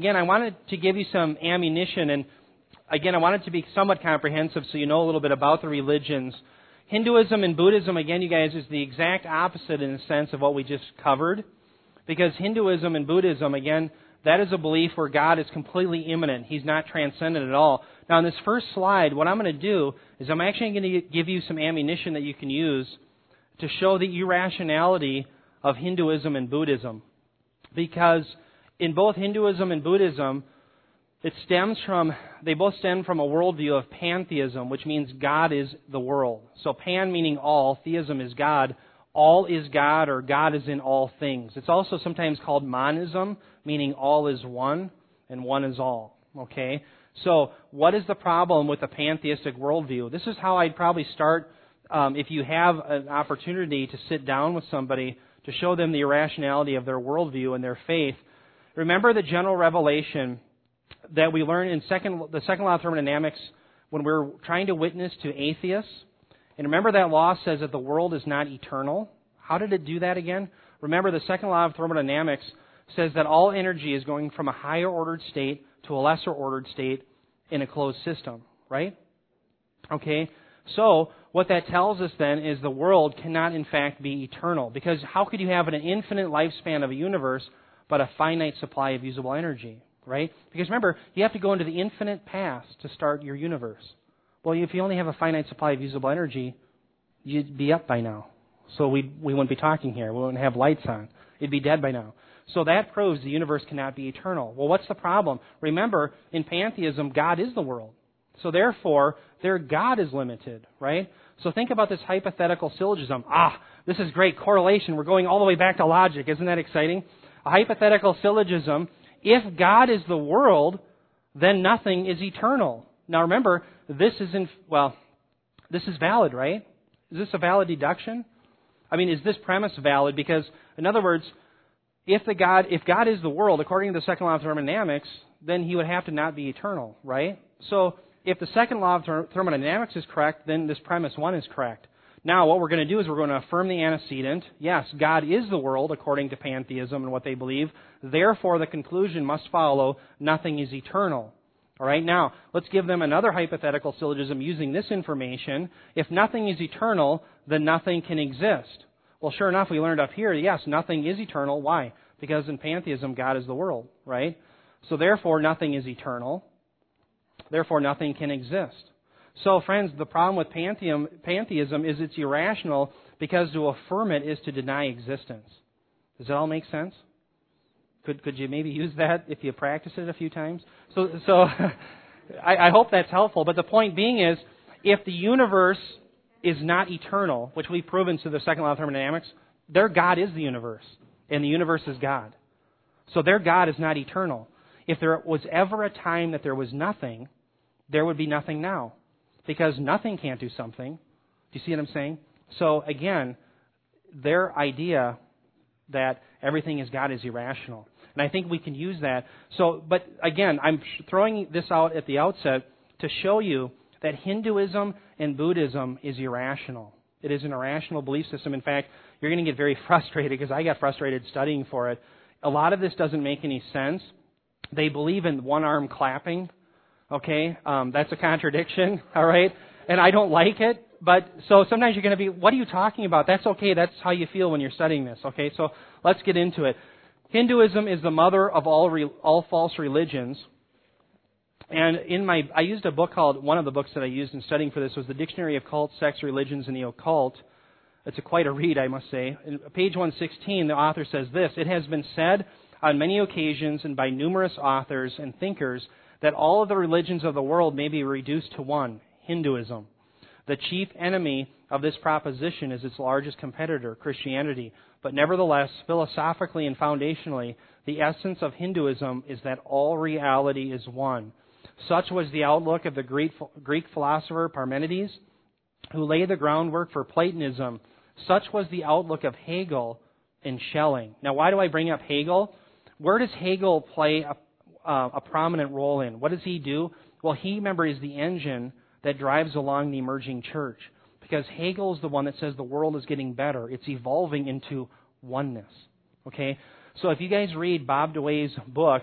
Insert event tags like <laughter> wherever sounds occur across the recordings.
Again, I wanted to give you some ammunition, and again, I wanted to be somewhat comprehensive so you know a little bit about the religions. Hinduism and Buddhism, again, you guys, is the exact opposite in the sense of what we just covered. Because Hinduism and Buddhism, again, that is a belief where God is completely immanent. He's not transcendent at all. Now, in this first slide, what I'm going to do is I'm actually going to give you some ammunition that you can use to show the irrationality of Hinduism and Buddhism. Because in both Hinduism and Buddhism, it stems from, they both stem from a worldview of pantheism, which means God is the world. So pan meaning all, theism is God. All is God or God is in all things. It's also sometimes called monism, meaning all is one and one is all. Okay? So, what is the problem with a pantheistic worldview? This is how I'd probably start um, if you have an opportunity to sit down with somebody to show them the irrationality of their worldview and their faith Remember the general revelation that we learn in second, the second law of thermodynamics when we're trying to witness to atheists? And remember that law says that the world is not eternal. How did it do that again? Remember the second law of thermodynamics says that all energy is going from a higher ordered state to a lesser ordered state in a closed system, right? Okay? So, what that tells us then is the world cannot in fact be eternal. Because how could you have an infinite lifespan of a universe but a finite supply of usable energy, right? Because remember, you have to go into the infinite past to start your universe. Well, if you only have a finite supply of usable energy, you'd be up by now. So we we wouldn't be talking here. We wouldn't have lights on. It'd be dead by now. So that proves the universe cannot be eternal. Well, what's the problem? Remember, in pantheism, God is the world. So therefore, their God is limited, right? So think about this hypothetical syllogism. Ah, this is great correlation. We're going all the way back to logic. Isn't that exciting? A hypothetical syllogism. If God is the world, then nothing is eternal. Now remember, this isn't, well, this is valid, right? Is this a valid deduction? I mean, is this premise valid? Because, in other words, if the God, if God is the world, according to the second law of thermodynamics, then he would have to not be eternal, right? So, if the second law of thermodynamics is correct, then this premise one is correct. Now, what we're going to do is we're going to affirm the antecedent. Yes, God is the world according to pantheism and what they believe. Therefore, the conclusion must follow nothing is eternal. All right, now, let's give them another hypothetical syllogism using this information. If nothing is eternal, then nothing can exist. Well, sure enough, we learned up here, yes, nothing is eternal. Why? Because in pantheism, God is the world, right? So therefore, nothing is eternal. Therefore, nothing can exist. So, friends, the problem with pantheism, pantheism is it's irrational because to affirm it is to deny existence. Does that all make sense? Could could you maybe use that if you practice it a few times? So so <laughs> I, I hope that's helpful. But the point being is, if the universe is not eternal, which we've proven through the second law of thermodynamics, their God is the universe, and the universe is God. So their God is not eternal. If there was ever a time that there was nothing, there would be nothing now because nothing can't do something. Do you see what I'm saying? So again, their idea that everything is God is irrational. And I think we can use that. So, but again, I'm throwing this out at the outset to show you that Hinduism and Buddhism is irrational. It is an irrational belief system. In fact, you're going to get very <laughs> frustrated because I got frustrated studying for it. A lot of this doesn't make any sense. They believe in one arm clapping Okay, um, that's a contradiction. <laughs> All right, and I don't like it. But so sometimes you're going to be, what are you talking about? That's okay. That's how you feel when you're studying this. Okay, so let's get into it. Hinduism is the mother of all re, all false religions. And in my, I used a book called one of the books that I used in studying for this was the Dictionary of Cult, Sects, Religions, and the Occult. It's a quite a read, I must say. In page 116, the author says this: It has been said on many occasions and by numerous authors and thinkers that all of the religions of the world may be reduced to one Hinduism. The chief enemy of this proposition is its largest competitor, Christianity. But nevertheless, philosophically and foundationally, the essence of Hinduism is that all reality is one. Such was the outlook of the Greek, philosopher Parmenides, who laid the groundwork for Platonism. Such was the outlook of Hegel in Schelling. Now, why do I bring up Hegel? Where does Hegel play a uh, a prominent role in. What does he do? Well, he, remember, is the engine that drives along the emerging church. Because Hegel is the one that says the world is getting better. It's evolving into oneness. Okay? So if you guys read Bob DeWaay's book,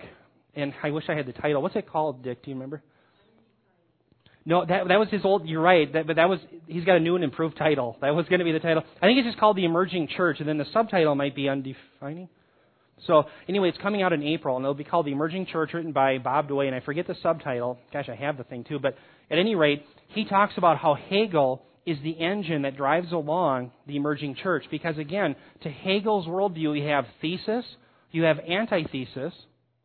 and I wish I had the title. What's it called, Dick? Do you remember? No, that that was his old. You're right, that, but that was he's got a new and improved title. That was going to be the title. I think it's just called the Emerging Church, and then the subtitle might be Undefining. So anyway, it's coming out in April, and it'll be called The Emerging Church, written by Bob DeWaay, and I forget the subtitle. Gosh, I have the thing too. But at any rate, he talks about how Hegel is the engine that drives along the emerging church. Because again, to Hegel's worldview, you have thesis, you have antithesis,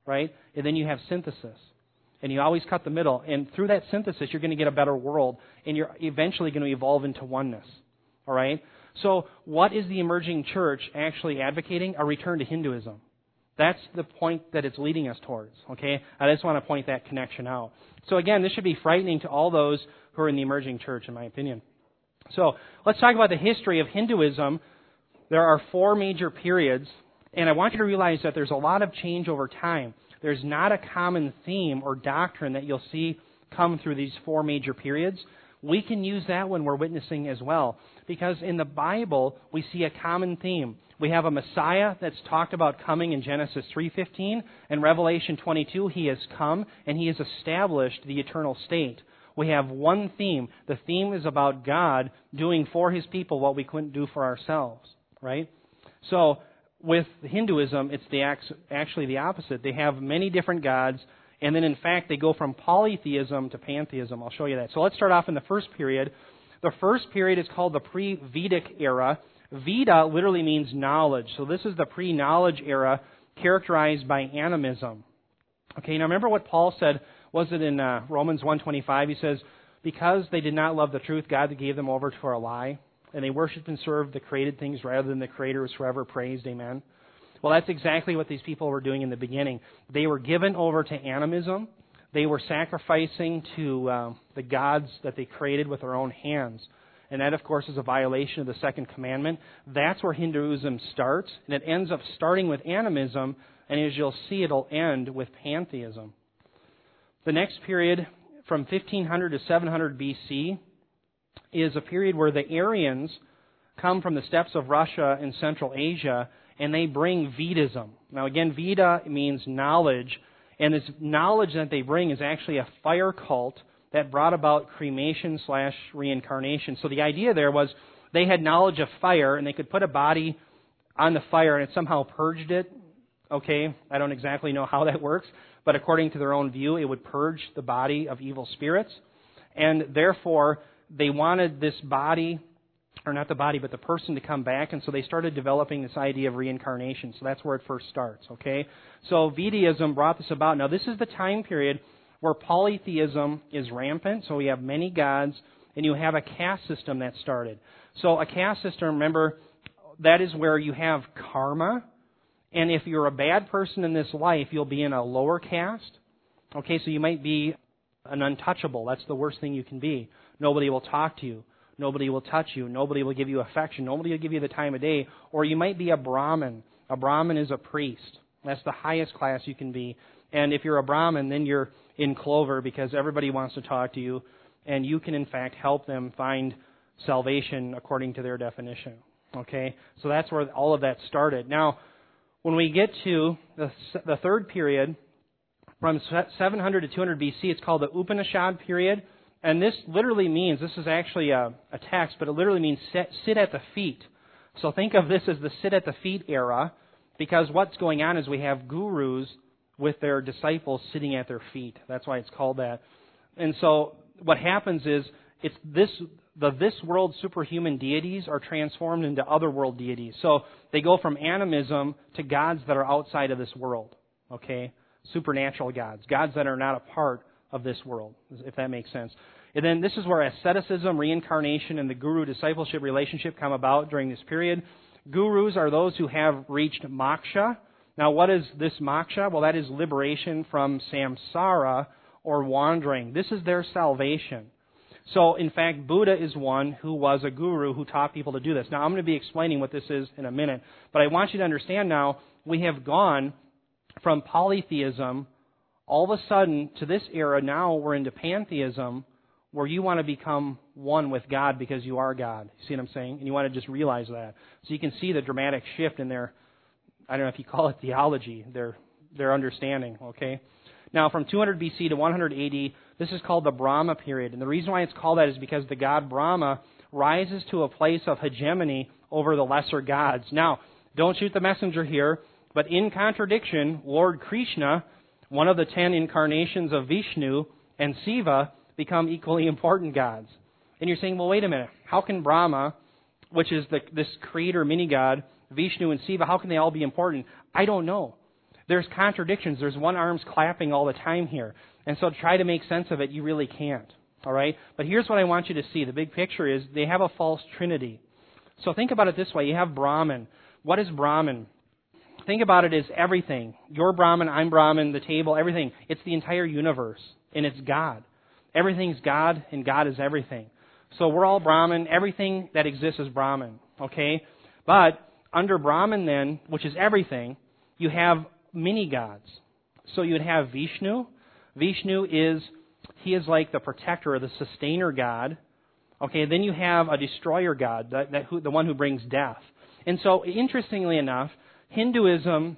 right, and then you have synthesis. And you always cut the middle. And through that synthesis, you're going to get a better world, and you're eventually going to evolve into oneness. All right? So, what is the emerging church actually advocating? A return to Hinduism. That's the point that it's leading us towards. Okay? I just want to point that connection out. So again, this should be frightening to all those who are in the emerging church, in my opinion. So let's talk about the history of Hinduism. There are four major periods, and I want you to realize that there's a lot of change over time. There's not a common theme or doctrine that you'll see come through these four major periods. We can use that when we're witnessing as well. Because in the Bible, we see a common theme. We have a Messiah that's talked about coming in Genesis 3:15 and Revelation 22 he has come and he has established the eternal state. We have one theme. The theme is about God doing for his people what we couldn't do for ourselves, right? So, with Hinduism, it's the actually the opposite. They have many different gods, and then in fact they go from polytheism to pantheism. I'll show you that. So let's start off in the first period. The first period is called the pre-Vedic era. Veda literally means knowledge. So this is the pre-knowledge era characterized by animism. Okay, now remember what Paul said, was it in uh, Romans 1.25? He says, because they did not love the truth, God gave them over to a lie, and they worshiped and served the created things rather than the Creator who is forever praised. Amen. Well, that's exactly what these people were doing in the beginning. They were given over to animism. They were sacrificing to uh, the gods that they created with their own hands and that, of course, is a violation of the second commandment. That's where Hinduism starts, and it ends up starting with animism, and as you'll see, it'll end with pantheism. The next period, from 1500 to 700 BC, is a period where the Aryans come from the steppes of Russia and Central Asia, and they bring Vedism. Now, again, Veda means knowledge, and this knowledge that they bring is actually a fire cult that brought about cremation slash reincarnation. So the idea there was they had knowledge of fire and they could put a body on the fire and it somehow purged it. Okay, I don't exactly know how that works, but according to their own view, it would purge the body of evil spirits. And therefore, they wanted this body, or not the body, but the person to come back, and so they started developing this idea of reincarnation. So that's where it first starts, okay? So Vedaism brought this about. Now, this is the time period where polytheism is rampant, so we have many gods, and you have a caste system that started. So a caste system, remember, that is where you have karma, and if you're a bad person in this life, you'll be in a lower caste. Okay, so you might be an untouchable. That's the worst thing you can be. Nobody will talk to you. Nobody will touch you. Nobody will give you affection. Nobody will give you the time of day. Or you might be a Brahmin. A Brahmin is a priest. That's the highest class you can be. And if you're a Brahmin, then you're in clover because everybody wants to talk to you, and you can, in fact, help them find salvation according to their definition. Okay? So that's where all of that started. Now, when we get to the, the third period, from 700 to 200 BC, it's called the Upanishad period. And this literally means, this is actually a, a text, but it literally means sit, sit at the feet. So think of this as the sit at the feet era, because what's going on is we have gurus with their disciples sitting at their feet. That's why it's called that. And so what happens is it's this the this world superhuman deities are transformed into other world deities. So they go from animism to gods that are outside of this world. Okay? Supernatural gods. Gods that are not a part of this world, if that makes sense. And then this is where asceticism, reincarnation, and the guru discipleship relationship come about during this period. Gurus are those who have reached moksha, now, what is this moksha? Well, that is liberation from samsara or wandering. This is their salvation. So, in fact, Buddha is one who was a guru who taught people to do this. Now, I'm going to be explaining what this is in a minute, but I want you to understand now we have gone from polytheism all of a sudden to this era. Now we're into pantheism where you want to become one with God because you are God. You see what I'm saying? And you want to just realize that. So you can see the dramatic shift in their I don't know if you call it theology, their their understanding. Okay, Now, from 200 BC to 100 AD, this is called the Brahma period. And the reason why it's called that is because the god Brahma rises to a place of hegemony over the lesser gods. Now, don't shoot the messenger here, but in contradiction, Lord Krishna, one of the ten incarnations of Vishnu, and Siva become equally important gods. And you're saying, well, wait a minute. How can Brahma, which is the, this creator mini god, Vishnu and Siva, how can they all be important? I don't know. There's contradictions. There's one arm's clapping all the time here. And so to try to make sense of it, you really can't. All right? But here's what I want you to see. The big picture is they have a false trinity. So think about it this way. You have Brahman. What is Brahman? Think about it as everything. You're Brahman, I'm Brahman, the table, everything. It's the entire universe. And it's God. Everything's God, and God is everything. So we're all Brahman. Everything that exists is Brahman. Okay? But under Brahman, then, which is everything, you have many gods. So you'd have Vishnu. Vishnu is, he is like the protector or the sustainer god. Okay, then you have a destroyer god, that, that who, the one who brings death. And so, interestingly enough, Hinduism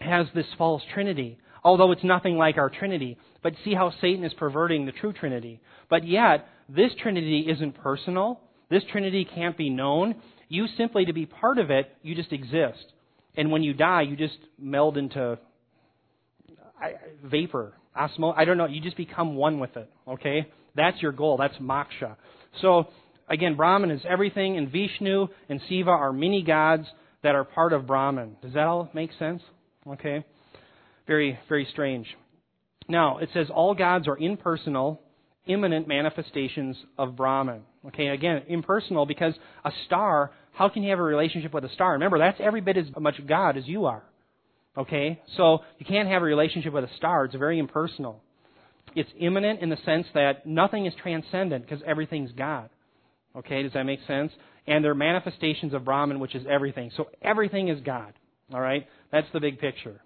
has this false trinity, although it's nothing like our trinity. But see how Satan is perverting the true trinity. But yet, this trinity isn't personal. This trinity can't be known. You simply, to be part of it, you just exist. And when you die, you just meld into vapor, osmo. I don't know. You just become one with it. Okay, that's your goal. That's moksha. So again, Brahman is everything, and Vishnu and Siva are mini gods that are part of Brahman. Does that all make sense? Okay, very very strange. Now it says all gods are impersonal, immanent manifestations of Brahman. Okay, again, impersonal because a star, how can you have a relationship with a star? Remember, that's every bit as much God as you are. Okay? So you can't have a relationship with a star. It's very impersonal. It's immanent in the sense that nothing is transcendent because everything's God. Okay, does that make sense? And they're manifestations of Brahman, which is everything. So everything is God. All right? That's the big picture.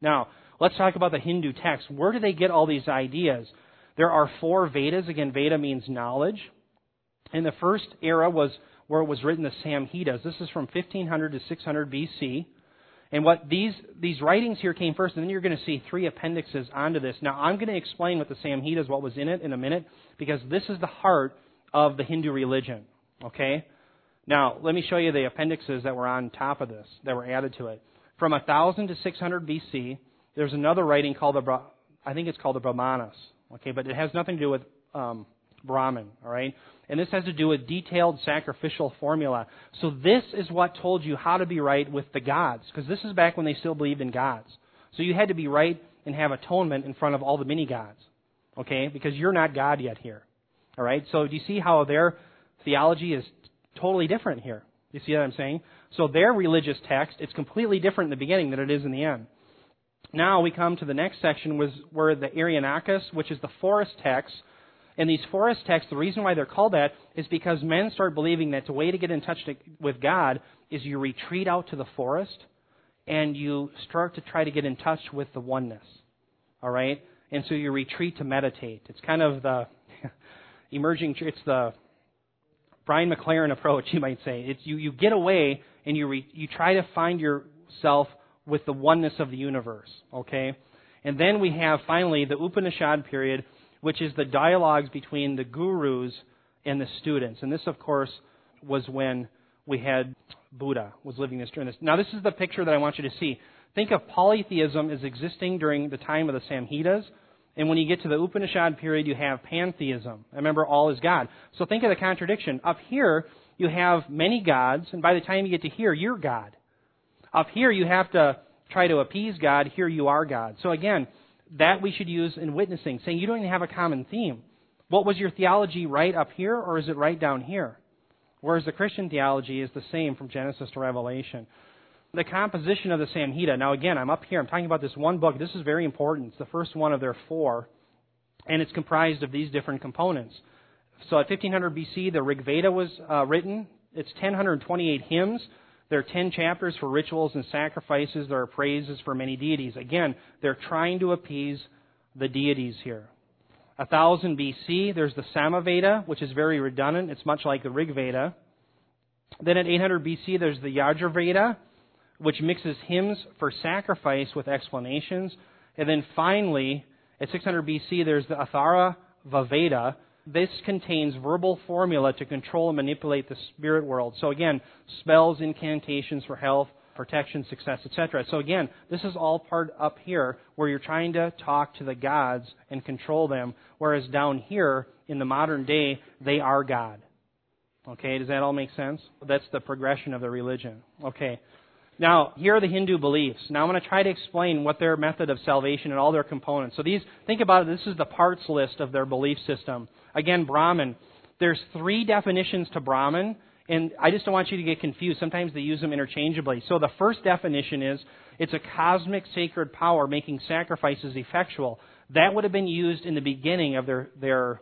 Now, let's talk about the Hindu text. Where do they get all these ideas? There are four Vedas. Again, Veda means knowledge. And the first era was where it was written the Samhitas. This is from 1500 to 600 BC. And what these, these writings here came first, and then you're going to see three appendixes onto this. Now, I'm going to explain what the Samhitas, what was in it, in a minute, because this is the heart of the Hindu religion. Okay? Now, let me show you the appendixes that were on top of this, that were added to it. From 1000 to 600 BC, there's another writing called the, I think it's called the Brahmanas. Okay, but it has nothing to do with um, Brahman. All right, and this has to do with detailed sacrificial formula. So this is what told you how to be right with the gods, because this is back when they still believed in gods. So you had to be right and have atonement in front of all the mini gods. Okay, because you're not God yet here. All right, so do you see how their theology is totally different here? You see what I'm saying? So their religious text, it's completely different in the beginning than it is in the end. Now we come to the next section was where the Aranyakas, which is the forest text. And these forest texts, the reason why they're called that is because men start believing that the way to get in touch with God is you retreat out to the forest and you start to try to get in touch with the oneness. All right? And so you retreat to meditate. It's kind of the <laughs> emerging, it's the Brian McLaren approach, <laughs> you might say. It's you, you get away and you, re, you try to find yourself with the oneness of the universe. Okay? And then we have finally the Upanishad period, which is the dialogues between the gurus and the students. And this, of course, was when we had Buddha was living this during this. Now, this is the picture that I want you to see. Think of polytheism as existing during the time of the Samhitas. And when you get to the Upanishad period, you have pantheism. Remember, all is God. So think of the contradiction. Up here, you have many gods, and by the time you get to here, you're God. Up here, you have to try to appease God. Here, you are God. So again, that we should use in witnessing, saying you don't even have a common theme. What was your theology right up here, or is it right down here? Whereas the Christian theology is the same from Genesis to Revelation. The composition of the Samhita. Now, again, I'm up here. I'm talking about this one book. This is very important. It's the first one of their four, and it's comprised of these different components. So, at 1500 BC, the Rig Veda was uh, written. It's 1028 hymns. There are 10 chapters for rituals and sacrifices. There are praises for many deities. Again, they're trying to appease the deities here. 1000 BC, there's the Samaveda, which is very redundant. It's much like the Rig Veda. Then at 800 BC, there's the Yajurveda, which mixes hymns for sacrifice with explanations. And then finally, At 600 BC, there's the Atharva Veda. This contains verbal formula to control and manipulate the spirit world. So again, spells, incantations for health, protection, success, etc. So again, this is all part up here where you're trying to talk to the gods and control them, whereas down here in the modern day, they are God. Okay, does that all make sense? That's the progression of the religion. Okay. Now, here are the Hindu beliefs. Now I'm going to try to explain what their method of salvation and all their components. So these, think about it, this is the parts list of their belief system. Again, Brahman. There's three definitions to Brahman, and I just don't want you to get confused. Sometimes they use them interchangeably. So the first definition is it's a cosmic sacred power making sacrifices effectual. That would have been used in the beginning of their, their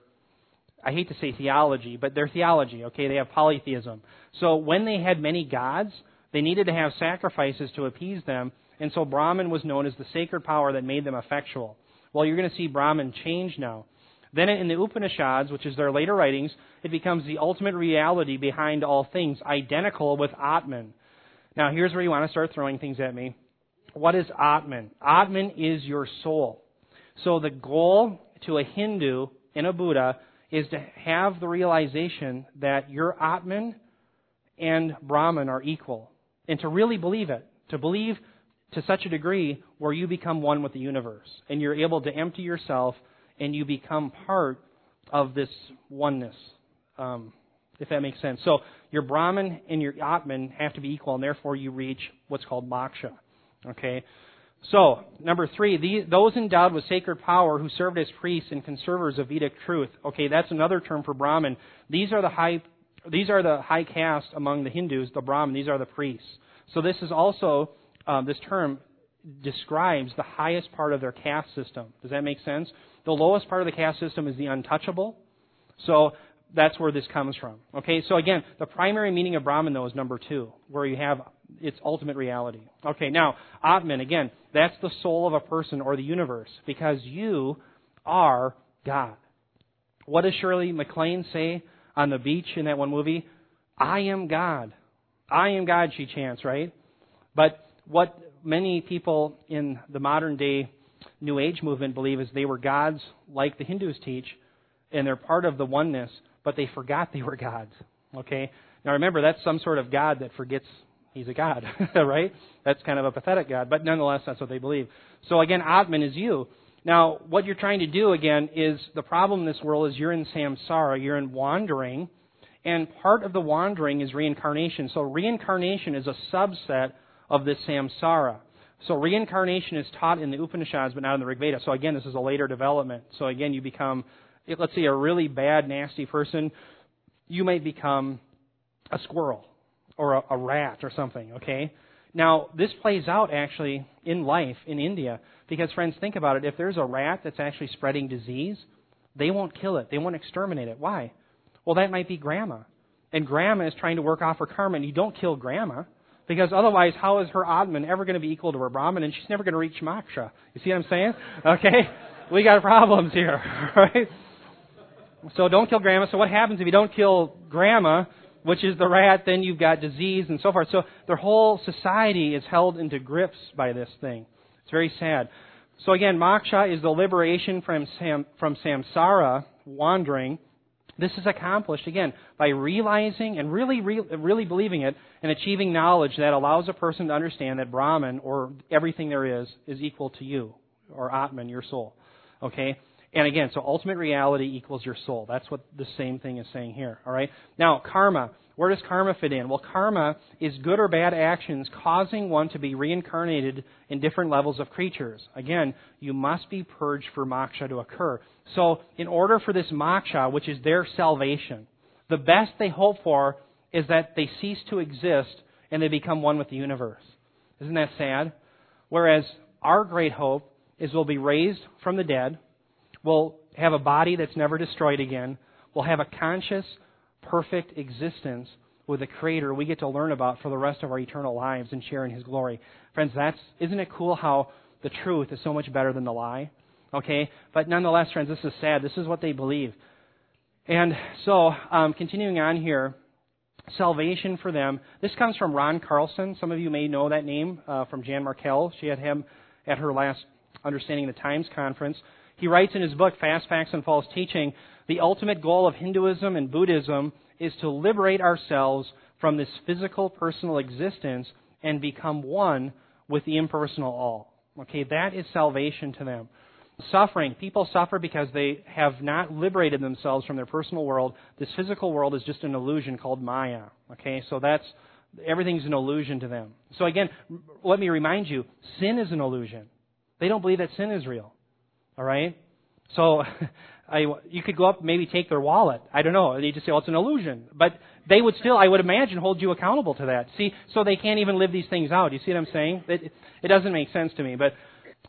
I hate to say theology, but their theology, okay? They have polytheism. So when they had many gods, they needed to have sacrifices to appease them, and so Brahman was known as the sacred power that made them effectual. Well, you're going to see Brahman change now. Then in the Upanishads, which is their later writings, it becomes the ultimate reality behind all things, identical with Atman. Now, here's where you want to start throwing things at me. What is Atman? Atman is your soul. So the goal to a Hindu and a Buddha is to have the realization that your Atman and Brahman are equal. And to really believe it. To believe to such a degree where you become one with the universe. And you're able to empty yourself and you become part of this oneness, um, if that makes sense. So your Brahman and your Atman have to be equal, and therefore you reach what's called moksha. Okay? So, number three, these, those endowed with sacred power who served as priests and conservers of Vedic truth. Okay, that's another term for Brahman. These are the high, these are the high caste among the Hindus, the Brahman. These are the priests. So this is also, um, this term describes the highest part of their caste system. Does that make sense? The lowest part of the caste system is the untouchable. So that's where this comes from. Okay, so again, the primary meaning of Brahman, though, is number two, where you have its ultimate reality. Okay, now, Atman, again, that's the soul of a person or the universe, because you are God. What does Shirley MacLaine say on the beach in that one movie? I am God. I am God, she chants, right? But what many people in the modern day New Age movement believe is they were gods like the Hindus teach, and they're part of the oneness, but they forgot they were gods. Okay? Now remember, that's some sort of God that forgets he's a God, <laughs> right? That's kind of a pathetic God, but nonetheless, that's what they believe. So again, Atman is you. Now, what you're trying to do again is the problem in this world is you're in samsara, you're in wandering, and part of the wandering is reincarnation. So reincarnation is a subset of this samsara. So reincarnation is taught in the Upanishads, but not in the Rig Veda. So again, this is a later development. So again, you become, let's say, a really bad, nasty person. You might become a squirrel or a, a rat or something. Okay. Now this plays out actually in life in India because friends, think about it. If there's a rat that's actually spreading disease, they won't kill it. They won't exterminate it. Why? Well, that might be grandma, and grandma is trying to work off her karma. And you don't kill grandma because otherwise, how is her Atman ever going to be equal to her Brahman? And she's never going to reach moksha. You see what I'm saying? Okay? <laughs> We got problems here, <laughs> right? So don't kill grandma. So what happens if you don't kill grandma, which is the rat, then you've got disease and so forth. So their whole society is held into grips by this thing. It's very sad. So again, moksha is the liberation from, sam, from samsara, wandering, this is accomplished, again, by realizing and really, really believing it and achieving knowledge that allows a person to understand that Brahman, or everything there is, is equal to you, or Atman, your soul. Okay? And again, so ultimate reality equals your soul. That's what the same thing is saying here. All right? Now, karma. Where does karma fit in? Well, karma is good or bad actions causing one to be reincarnated in different levels of creatures. Again, you must be purged for moksha to occur. So, in order for this moksha, which is their salvation, the best they hope for is that they cease to exist and they become one with the universe. Isn't that sad? Whereas our great hope is we'll be raised from the dead, we'll have a body that's never destroyed again, we'll have a conscious, perfect existence with a creator we get to learn about for the rest of our eternal lives and share in his glory. Friends, that's isn't it cool how the truth is so much better than the lie? Okay? But nonetheless, friends, this is sad. This is what they believe. And so, um, continuing on here, salvation for them. This comes from Ron Carlson. Some of you may know that name uh, from Jan Markell. She had him at her last Understanding the Times conference. He writes in his book, Fast Facts and False Teaching, the ultimate goal of Hinduism and Buddhism is to liberate ourselves from this physical personal existence and become one with the impersonal all. Okay, that is salvation to them. Suffering. People suffer because they have not liberated themselves from their personal world. This physical world is just an illusion called Maya. Okay, so that's everything's an illusion to them. So again, let me remind you, sin is an illusion. They don't believe that sin is real. All right? So <laughs> I, you could go up, maybe take their wallet. I don't know. They just say, "Well, it's an illusion." But they would still, I would imagine, hold you accountable to that. See, so they can't even live these things out. You see what I'm saying? It, it doesn't make sense to me. But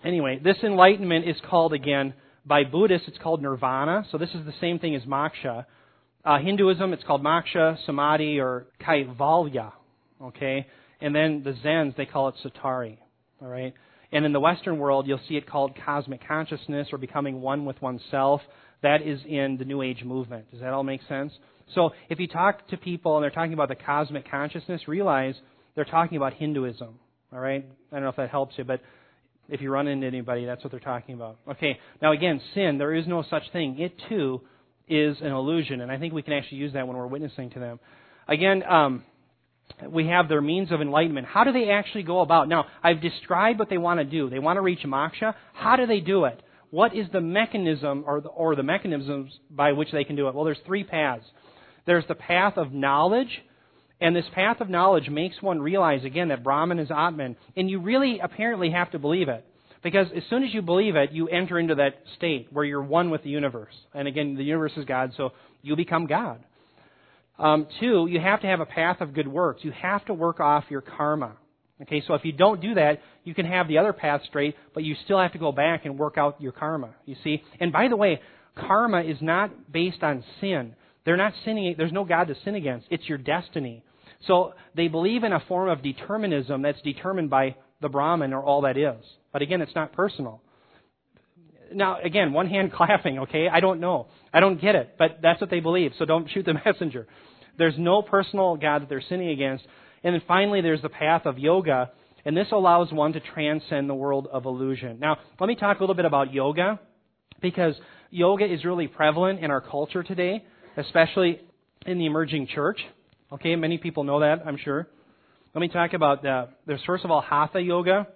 anyway, this enlightenment is called again by Buddhists. It's called nirvana. So this is the same thing as moksha. Uh, Hinduism, it's called moksha, samadhi, or kaivalya. Okay, and then the Zens, they call it satori. All right. And in the Western world, you'll see it called cosmic consciousness or becoming one with oneself. That is in the New Age movement. Does that all make sense? So if you talk to people and they're talking about the cosmic consciousness, realize they're talking about Hinduism. All right? I don't know if that helps you, but if you run into anybody, that's what they're talking about. Okay. Now again, sin, there is no such thing. It too is an illusion, and I think we can actually use that when we're witnessing to them. Again, um, we have their means of enlightenment. How do they actually go about? Now, I've described what they want to do. They want to reach moksha. How do they do it? What is the mechanism or the, or the mechanisms by which they can do it? Well, there's three paths. There's the path of knowledge, and this path of knowledge makes one realize again that Brahman is Atman, and you really apparently have to believe it. Because as soon as you believe it, you enter into that state where you're one with the universe. And again, the universe is God, so you become God. Um, two, you have to have a path of good works. You have to work off your karma. Okay, so if you don't do that, you can have the other path straight, but you still have to go back and work out your karma. You see? And by the way, karma is not based on sin. They're not sinning, there's no God to sin against. It's your destiny. So they believe in a form of determinism that's determined by the Brahman or all that is. But again, it's not personal. Now, again, one hand <laughs> clapping, okay? I don't know. I don't get it, but that's what they believe, so don't shoot the <laughs> messenger. There's no personal God that they're sinning against. And then finally, there's the path of yoga, and this allows one to transcend the world of illusion. Now, let me talk a little bit about yoga, because yoga is really prevalent in our culture today, especially in the emerging church. Okay, many people know that, I'm sure. Let me talk about that. There's first of all hatha yoga.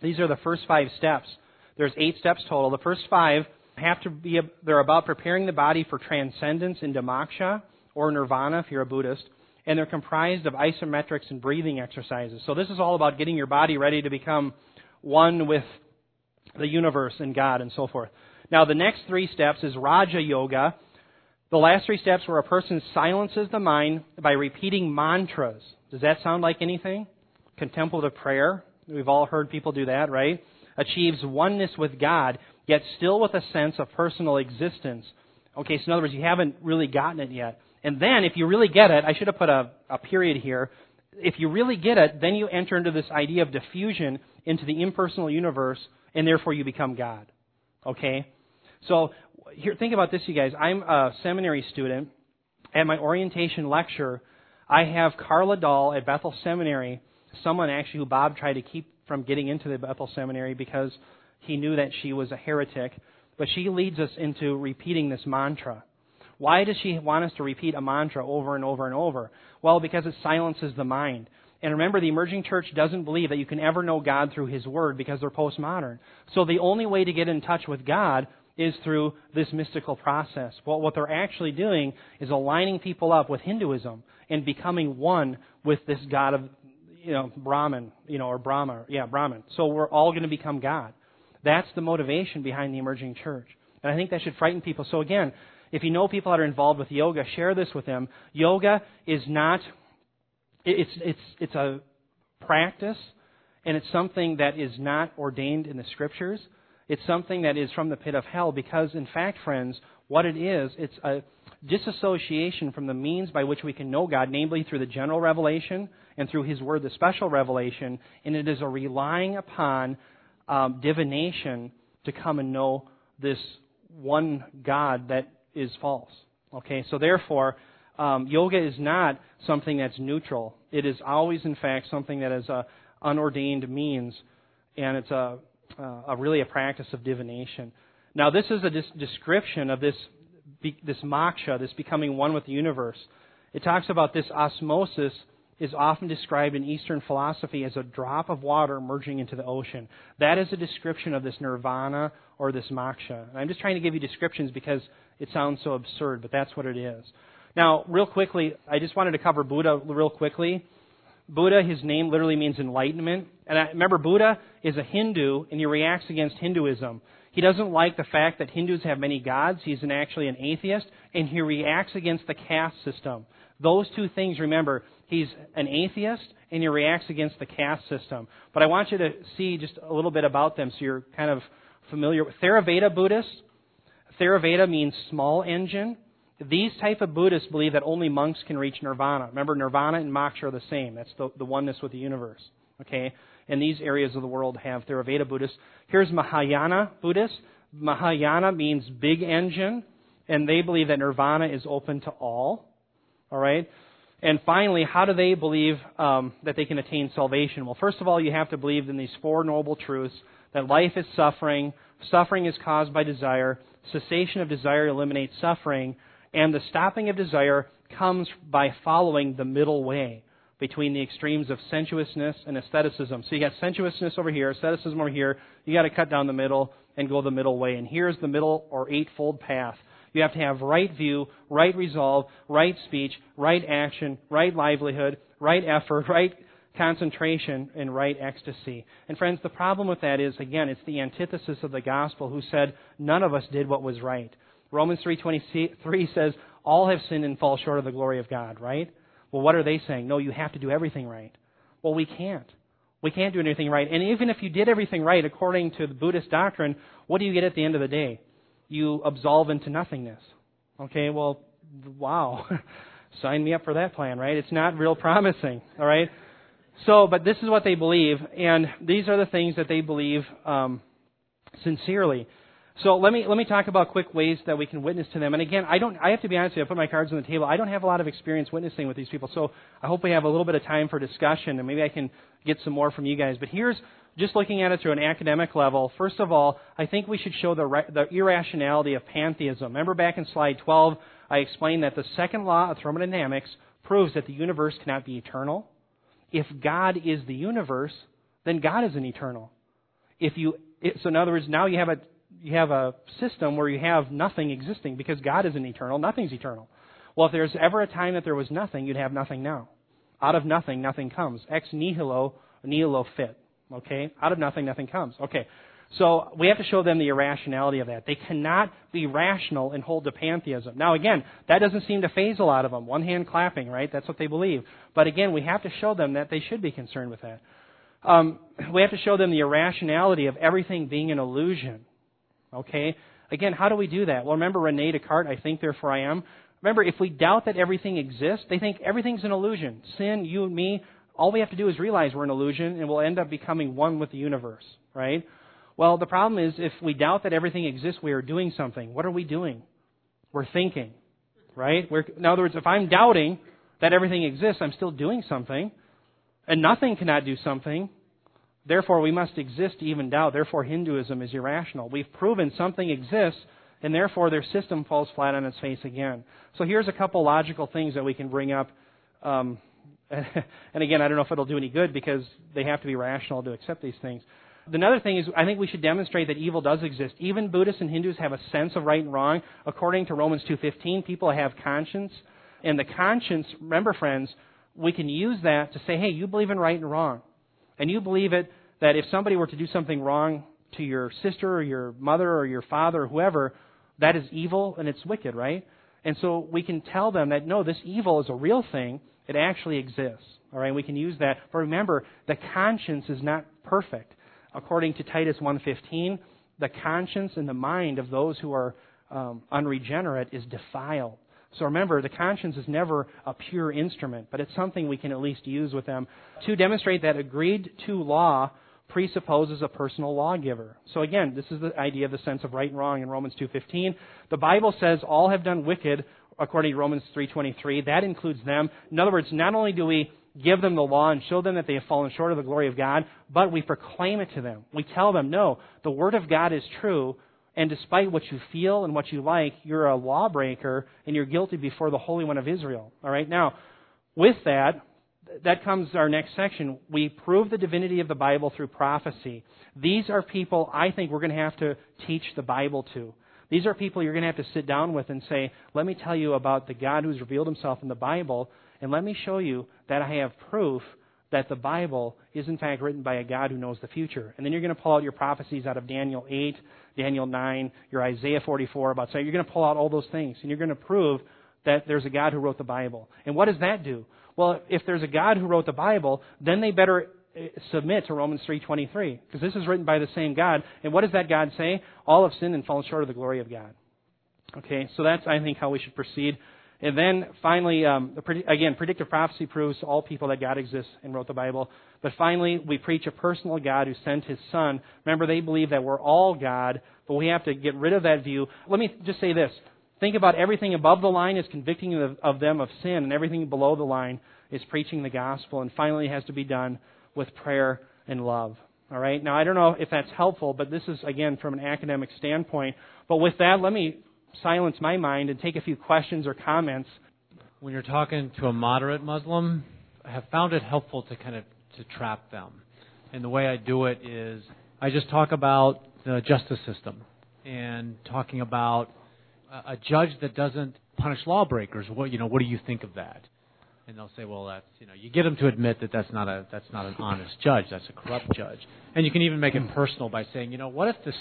These are the first five steps. There's eight steps total. The first five have to be, they're about preparing the body for transcendence into moksha or nirvana if you're a Buddhist. And they're comprised of isometrics and breathing exercises. So this is all about getting your body ready to become one with the universe and God and so forth. Now the next three steps is Raja Yoga. The last three steps where a person silences the mind by repeating mantras. Does that sound like anything? Contemplative prayer. We've all heard people do that, right? Achieves oneness with God, yet still with a sense of personal existence. Okay, so in other words, you haven't really gotten it yet. And then, if you really get it, I should have put a, a period here. If you really get it, then you enter into this idea of diffusion into the impersonal universe, and therefore you become God. Okay? So, here, think about this, you guys. I'm a seminary student. At my orientation lecture, I have Carla Dahl at Bethel Seminary, someone actually who Bob tried to keep from getting into the Bethel Seminary because he knew that she was a heretic. But she leads us into repeating this mantra. Why does she want us to repeat a mantra over and over and over? Well, because it silences the mind. And remember, the emerging church doesn't believe that you can ever know God through His Word because they're postmodern. So the only way to get in touch with God is through this mystical process. Well, what they're actually doing is aligning people up with Hinduism and becoming one with this God of, you know, Brahman, you know, or Brahma, yeah, Brahman. So we're all going to become God. That's the motivation behind the emerging church. And I think that should frighten people. So again, if you know people that are involved with yoga, share this with them. Yoga is not, it's, it's, it's a practice, and it's something that is not ordained in the scriptures. It's something that is from the pit of hell because, in fact, friends, what it is, it's a disassociation from the means by which we can know God, namely through the general revelation and through His Word, the special revelation, and it is a relying upon um, divination to come and know this one God that is false. Okay, so therefore, um, yoga is not something that's neutral. It is always, in fact, something that is a unordained means, and it's a, a really a practice of divination. Now, this is a description of this, this moksha, this becoming one with the universe. It talks about this osmosis is often described in Eastern philosophy as a drop of water merging into the ocean. That is a description of this nirvana or this moksha. And I'm just trying to give you descriptions because it sounds so absurd, but that's what it is. Now, real quickly, I just wanted to cover Buddha real quickly. Buddha, his name literally means enlightenment. And I, remember, Buddha is a Hindu, and he reacts against Hinduism. He doesn't like the fact that Hindus have many gods. He's an, actually an atheist, and he reacts against the caste system. Those two things, remember, he's an atheist and he reacts against the caste system. But I want you to see just a little bit about them so you're kind of familiar Theravada Buddhists. Theravada means small engine. These type of Buddhists believe that only monks can reach nirvana. Remember, nirvana and moksha are the same. That's the, the oneness with the universe. Okay? And these areas of the world have Theravada Buddhists. Here's Mahayana Buddhists. Mahayana means big engine, and they believe that nirvana is open to all. All right? And finally, how do they believe um, that they can attain salvation? Well, first of all, you have to believe in these four noble truths that life is suffering, suffering is caused by desire, cessation of desire eliminates suffering, and the stopping of desire comes by following the middle way between the extremes of sensuousness and aestheticism. So you got sensuousness over here, aestheticism over here. You got to cut down the middle and go the middle way. And here's the middle or eightfold path. You have to have right view, right resolve, right speech, right action, right livelihood, right effort, <laughs> right concentration, and right ecstasy. And friends, the problem with that is, again, it's the antithesis of the gospel who said none of us did what was right. Romans 3.23 says, all have sinned and fall short of the glory of God, right? Well, what are they saying? No, you have to do everything right. Well, we can't. We can't do anything right. And even if you did everything right according to the Buddhist doctrine, what do you get at the end of the day? You absolve into nothingness. Okay, well, wow. <laughs> Sign me up for that plan, right? It's not real promising, all right? So, but this is what they believe, and these are the things that they believe um, sincerely. So let me let me talk about quick ways that we can witness to them. And again, I don't. I have to be honest with you. I put my cards on the table. I don't have a lot of experience witnessing with these people. So I hope we have a little bit of time for discussion, and maybe I can get some more from you guys. But here's just looking at it through an academic level, first of all, I think we should show the, the irrationality of pantheism. Remember back in slide 12, I explained that the second law of thermodynamics proves that the universe cannot be eternal. If God is the universe, then God isn't eternal. If you, so in other words, now you have a you have a system where you have nothing existing because God isn't eternal, nothing's eternal. Well, if there's ever a time that there was nothing, you'd have nothing now. Out of nothing, nothing comes. Ex nihilo, nihilo fit. Okay? Out of nothing, nothing comes. Okay. So we have to show them the irrationality of that. They cannot be rational and hold to pantheism. Now again, that doesn't seem to phase a lot of them. One hand clapping, right? That's what they believe. But again, we have to show them that they should be concerned with that. Um, we have to show them the irrationality of everything being an illusion. Okay? Again, how do we do that? Well, remember Rene Descartes, I think, therefore I am. Remember, if we doubt that everything exists, they think everything's an illusion. Sin, you and me, all we have to do is realize we're an illusion and we'll end up becoming one with the universe, right? Well, the problem is if we doubt that everything exists, we are doing something. What are we doing? We're thinking, right? We're, in other words, if I'm doubting that everything exists, I'm still doing something. And nothing cannot do something. Therefore, we must exist to even doubt. Therefore, Hinduism is irrational. We've proven something exists, and therefore their system falls flat on its face again. So here's a couple logical things that we can bring up um, <laughs> and again, I don't know if it'll do any good because they have to be rational to accept these things. Another thing is, I think we should demonstrate that evil does exist. Even Buddhists and Hindus have a sense of right and wrong. According to Romans 2:15, people have conscience, and the conscience. Remember, friends, we can use that to say, "Hey, you believe in right and wrong, and you believe it that if somebody were to do something wrong to your sister or your mother or your father or whoever, that is evil and it's wicked, right?" And so we can tell them that no, this evil is a real thing it actually exists. All right, we can use that. But remember, the conscience is not perfect. According to Titus 1:15, the conscience and the mind of those who are um, unregenerate is defiled. So remember, the conscience is never a pure instrument, but it's something we can at least use with them to demonstrate that agreed to law presupposes a personal lawgiver. So again, this is the idea of the sense of right and wrong in Romans 2:15. The Bible says all have done wicked according to Romans 3:23. That includes them. In other words, not only do we give them the law and show them that they have fallen short of the glory of God, but we proclaim it to them. We tell them, no, the word of God is true And despite what you feel and what you like, you're a lawbreaker and you're guilty before the Holy One of Israel. All right? Now, with that, that comes our next section. We prove the divinity of the Bible through prophecy. These are people I think we're going to have to teach the Bible to. These are people you're going to have to sit down with and say, let me tell you about the God who's revealed himself in the Bible, and let me show you that I have proof that the Bible is in fact written by a God who knows the future. And then you're going to pull out your prophecies out of Daniel 8, Daniel 9, your Isaiah 44 about so you're going to pull out all those things and you're going to prove that there's a God who wrote the Bible. And what does that do? Well, if there's a God who wrote the Bible, then they better eh, submit to Romans 3:23 because this is written by the same God. And what does that God say? All have sinned and fallen short of the glory of God. Okay, so that's I think how we should proceed. And then finally, um, again, predictive prophecy proves to all people that God exists and wrote the Bible. But finally, we preach a personal God who sent his Son. Remember, they believe that we're all God, but we have to get rid of that view. Let me just say this. Think about everything above the line is convicting of, of them of sin, and everything below the line is preaching the gospel. And finally, has to be done with prayer and love. All right? Now, I don't know if that's helpful, but this is, again, from an academic standpoint. But with that, let me silence my mind and take a few questions or comments. When you're talking to a moderate Muslim, I have found it helpful to kind of to trap them. And the way I do it is I just talk about the justice system and talking about a judge that doesn't punish lawbreakers. What you know, what do you think of that? And they'll say, well, that's you know, you get them to admit that that's not a that's not an honest judge. That's a corrupt judge. And you can even make it personal by saying, you know, what if this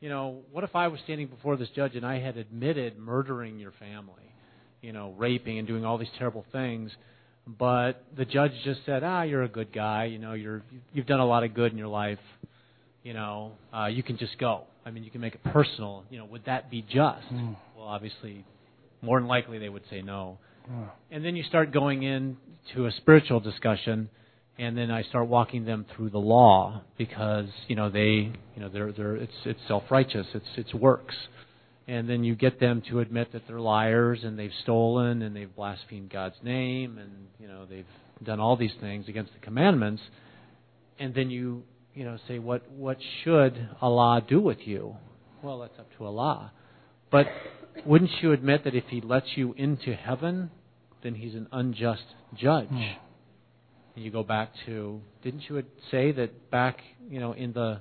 you know, what if I was standing before this judge and I had admitted murdering your family, you know, raping and doing all these terrible things, but the judge just said, ah, you're a good guy, you know, you're you've done a lot of good in your life, you know, uh, you can just go. I mean, you can make it personal. You know, would that be just? Mm. Well, obviously, more than likely they would say no. Mm. And then you start going into a spiritual discussion and then I start walking them through the law because you know they you know they're they're it's it's self righteous it's it's works, and then you get them to admit that they're liars and they've stolen and they've blasphemed God's name and you know they've done all these things against the commandments, and then you you know say what what should Allah do with you? Well, that's up to Allah, but wouldn't you admit that if He lets you into heaven, then He's an unjust judge? Mm you go back to didn't you say that back you know in the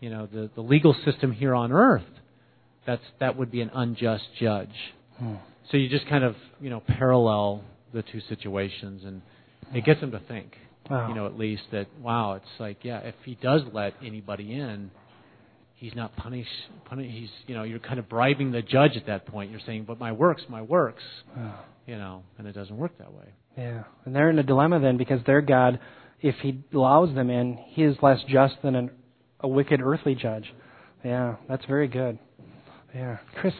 you know the, the legal system here on earth that's that would be an unjust judge hmm. so you just kind of you know parallel the two situations and it gets them to think wow. you know at least that wow it's like yeah if he does let anybody in he's not punish punish he's you know you're kind of bribing the judge at that point you're saying but my works my works wow. you know and it doesn't work that way yeah, and they're in a dilemma then because their God, if He allows them in, He is less just than an, a wicked earthly judge. Yeah, that's very good. Yeah, Chris.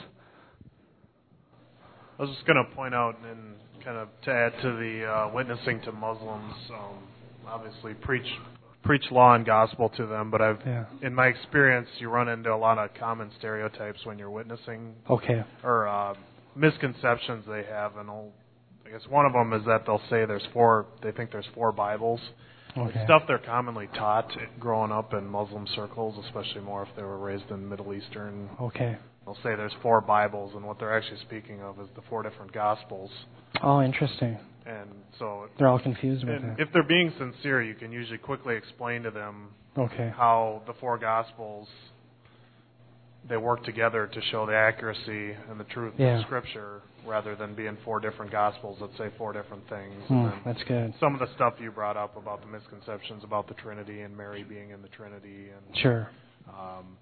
I was just going to point out and kind of to add to the uh, witnessing to Muslims. Um, obviously, preach preach law and gospel to them, but I've yeah. in my experience, you run into a lot of common stereotypes when you're witnessing. Okay. Or uh, misconceptions they have, and I'll I guess one of them is that they'll say there's four. They think there's four Bibles. Okay. stuff they're commonly taught growing up in Muslim circles, especially more if they were raised in Middle Eastern. Okay. They'll say there's four Bibles, and what they're actually speaking of is the four different Gospels. Oh, interesting. And so they're all confused with that. If they're being sincere, you can usually quickly explain to them okay. how the four Gospels they work together to show the accuracy and the truth yeah. of Scripture rather than being four different gospels that say four different things. Mm, that's good. Some of the stuff you brought up about the misconceptions about the Trinity and Mary being in the Trinity, and sure, um,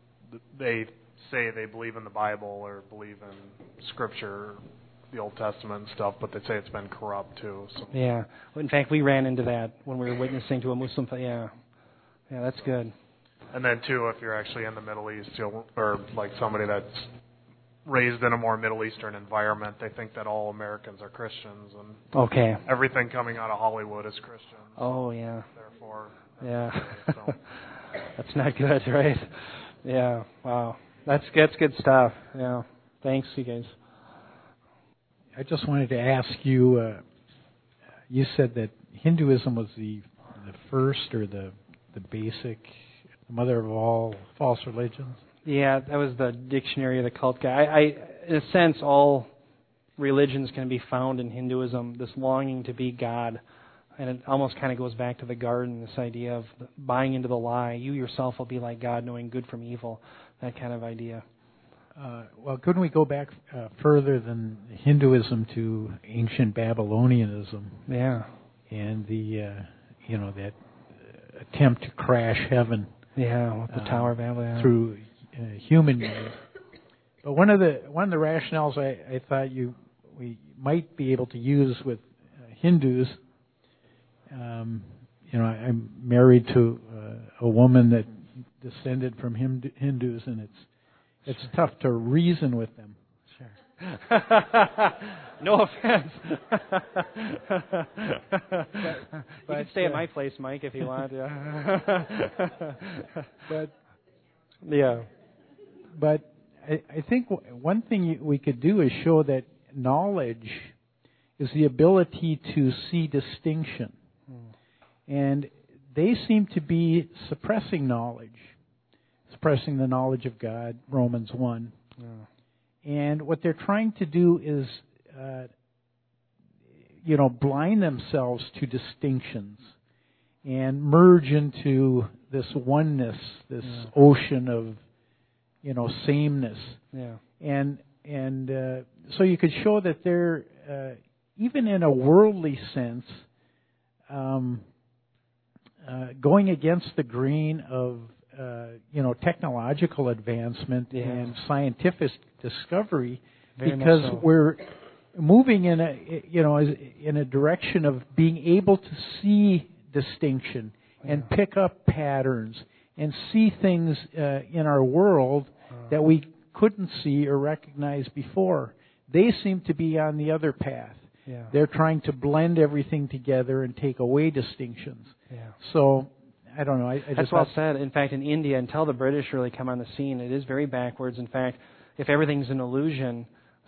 they say they believe in the Bible or believe in Scripture, the Old Testament and stuff, but they say it's been corrupt too. So. Yeah. In fact, we ran into that when we were witnessing to a Muslim. Yeah. Yeah, that's good. And then too, if you're actually in the Middle East, you'll, or like somebody that's raised in a more Middle Eastern environment, they think that all Americans are Christians, and okay, everything coming out of Hollywood is Christian. Oh yeah. Therefore. Yeah. So. <laughs> that's not good, <laughs> right? Yeah. Wow. That's that's good stuff. Yeah. Thanks, you guys. I just wanted to ask you. Uh, you said that Hinduism was the the first or the the basic the mother of all false religions. Yeah, that was the dictionary of the cult guy. I, I in a sense, all religions can be found in Hinduism. This longing to be God, and it almost kind of goes back to the garden. This idea of buying into the lie. You yourself will be like God, knowing good from evil. That kind of idea. Uh, well, couldn't we go back uh, further than Hinduism to ancient Babylonianism? Yeah. And the, uh, you know, that attempt to crash heaven. Yeah, with the Tower of Babel. Through uh, human. But one of the one of the rationales I, I thought you we might be able to use with uh, Hindus. Um, you know, I, I'm married to uh, a woman that descended from Hindus, and it's it's tough to reason with them. Sure. <laughs> no offense. but, you can stay uh, at my place, Mike, if you want. Yeah. <laughs> but yeah. But I, I think one thing we could do is show that knowledge is the ability to see distinction, hmm. and they seem to be suppressing knowledge expressing the knowledge of God, Romans 1. Yeah. And what they're trying to do is, uh, you know, blind themselves to distinctions and merge into this oneness, this yeah. ocean of, you know, sameness. Yeah. And and uh, so you could show that they're uh, even in a worldly sense um, uh, going against the grain of you know technological advancement yeah. and scientific discovery Very because so. we're moving in a you know in a direction of being able to see distinction yeah. and pick up patterns and see things uh, in our world uh. that we couldn't see or recognize before. They seem to be on the other path. Yeah. They're trying to blend everything together and take away distinctions. Yeah. So I don't know. I, I That's well said. In fact, in India, until the British really come on the scene, it is very backwards. In fact, if everything's an illusion,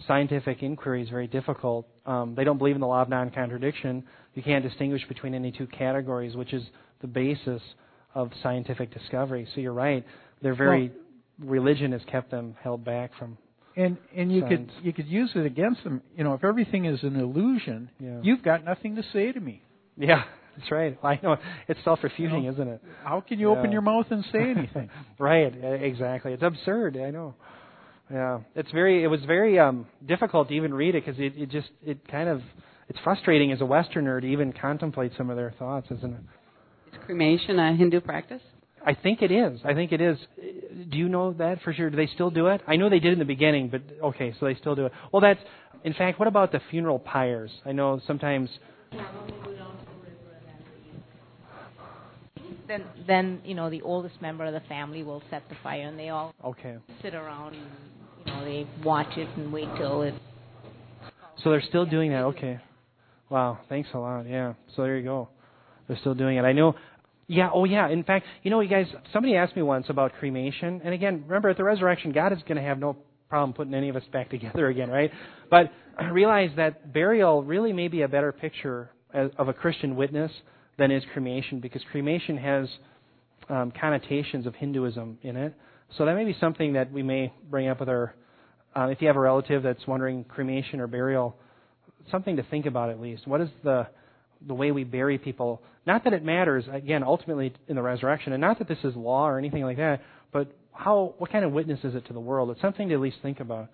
scientific inquiry is very difficult. Um, they don't believe in the law of non-contradiction. You can't distinguish between any two categories, which is the basis of scientific discovery. So you're right. They're very well, religion has kept them held back from. And and you science. could you could use it against them. You know, if everything is an illusion, yeah. you've got nothing to say to me. Yeah, that's right. <laughs> I know it's self-refuting, you know, isn't it? How can you yeah. open your mouth and say anything? <laughs> right. Exactly. It's absurd. I know. Yeah. It's very. It was very um, difficult to even read it because it, it just it kind of it's frustrating as a Westerner to even contemplate some of their thoughts, isn't it? Is cremation a Hindu practice? I think it is. I think it is. Do you know that for sure? Do they still do it? I know they did in the beginning, but okay, so they still do it. Well, that's. In fact, what about the funeral pyres? I know sometimes then then you know the oldest member of the family will set the fire, and they all okay sit around and you know they watch it and wait till it. So they're still doing that. Okay. Wow. Thanks a lot. Yeah. So there you go. They're still doing it. I know. Yeah. Oh, yeah. In fact, you know, you guys. Somebody asked me once about cremation, and again, remember at the resurrection, God is going to have no problem putting any of us back <laughs> together again, right? But <clears throat> realize that burial really may be a better picture of a Christian witness than is cremation because cremation has um, connotations of Hinduism in it. So that may be something that we may bring up with our, uh, if you have a relative that's wondering cremation or burial, something to think about at least. What is the the way we bury people? Not that it matters again ultimately in the resurrection, and not that this is law or anything like that, but how what kind of witness is it to the world? It's something to at least think about.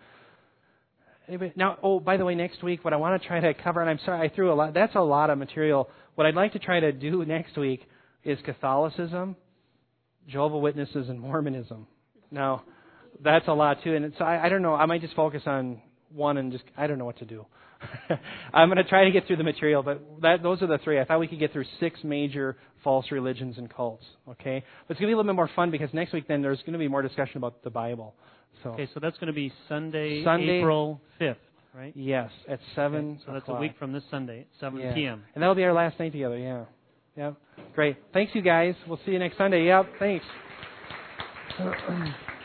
Now, oh, by the way, next week, what I want to try to cover, and I'm sorry I threw a lot. That's a lot of material what I'd like to try to do next week is Catholicism, Jehovah Witnesses, and Mormonism. Now, that's a lot too, and so I, I don't know. I might just focus on one and just I don't know what to do. <laughs> I'm going to try to get through the material, but that, those are the three. I thought we could get through six major false religions and cults. Okay, but it's going to be a little bit more fun because next week then there's going to be more discussion about the Bible. So okay, so that's going to be Sunday, Sunday April 5th right? Yes, at seven. Okay, so that's a week from this Sunday, seven yeah. p.m. And that'll be our last night together. Yeah, yeah. Great. Thanks, you guys. We'll see you next Sunday. Yep. Thanks. <clears throat>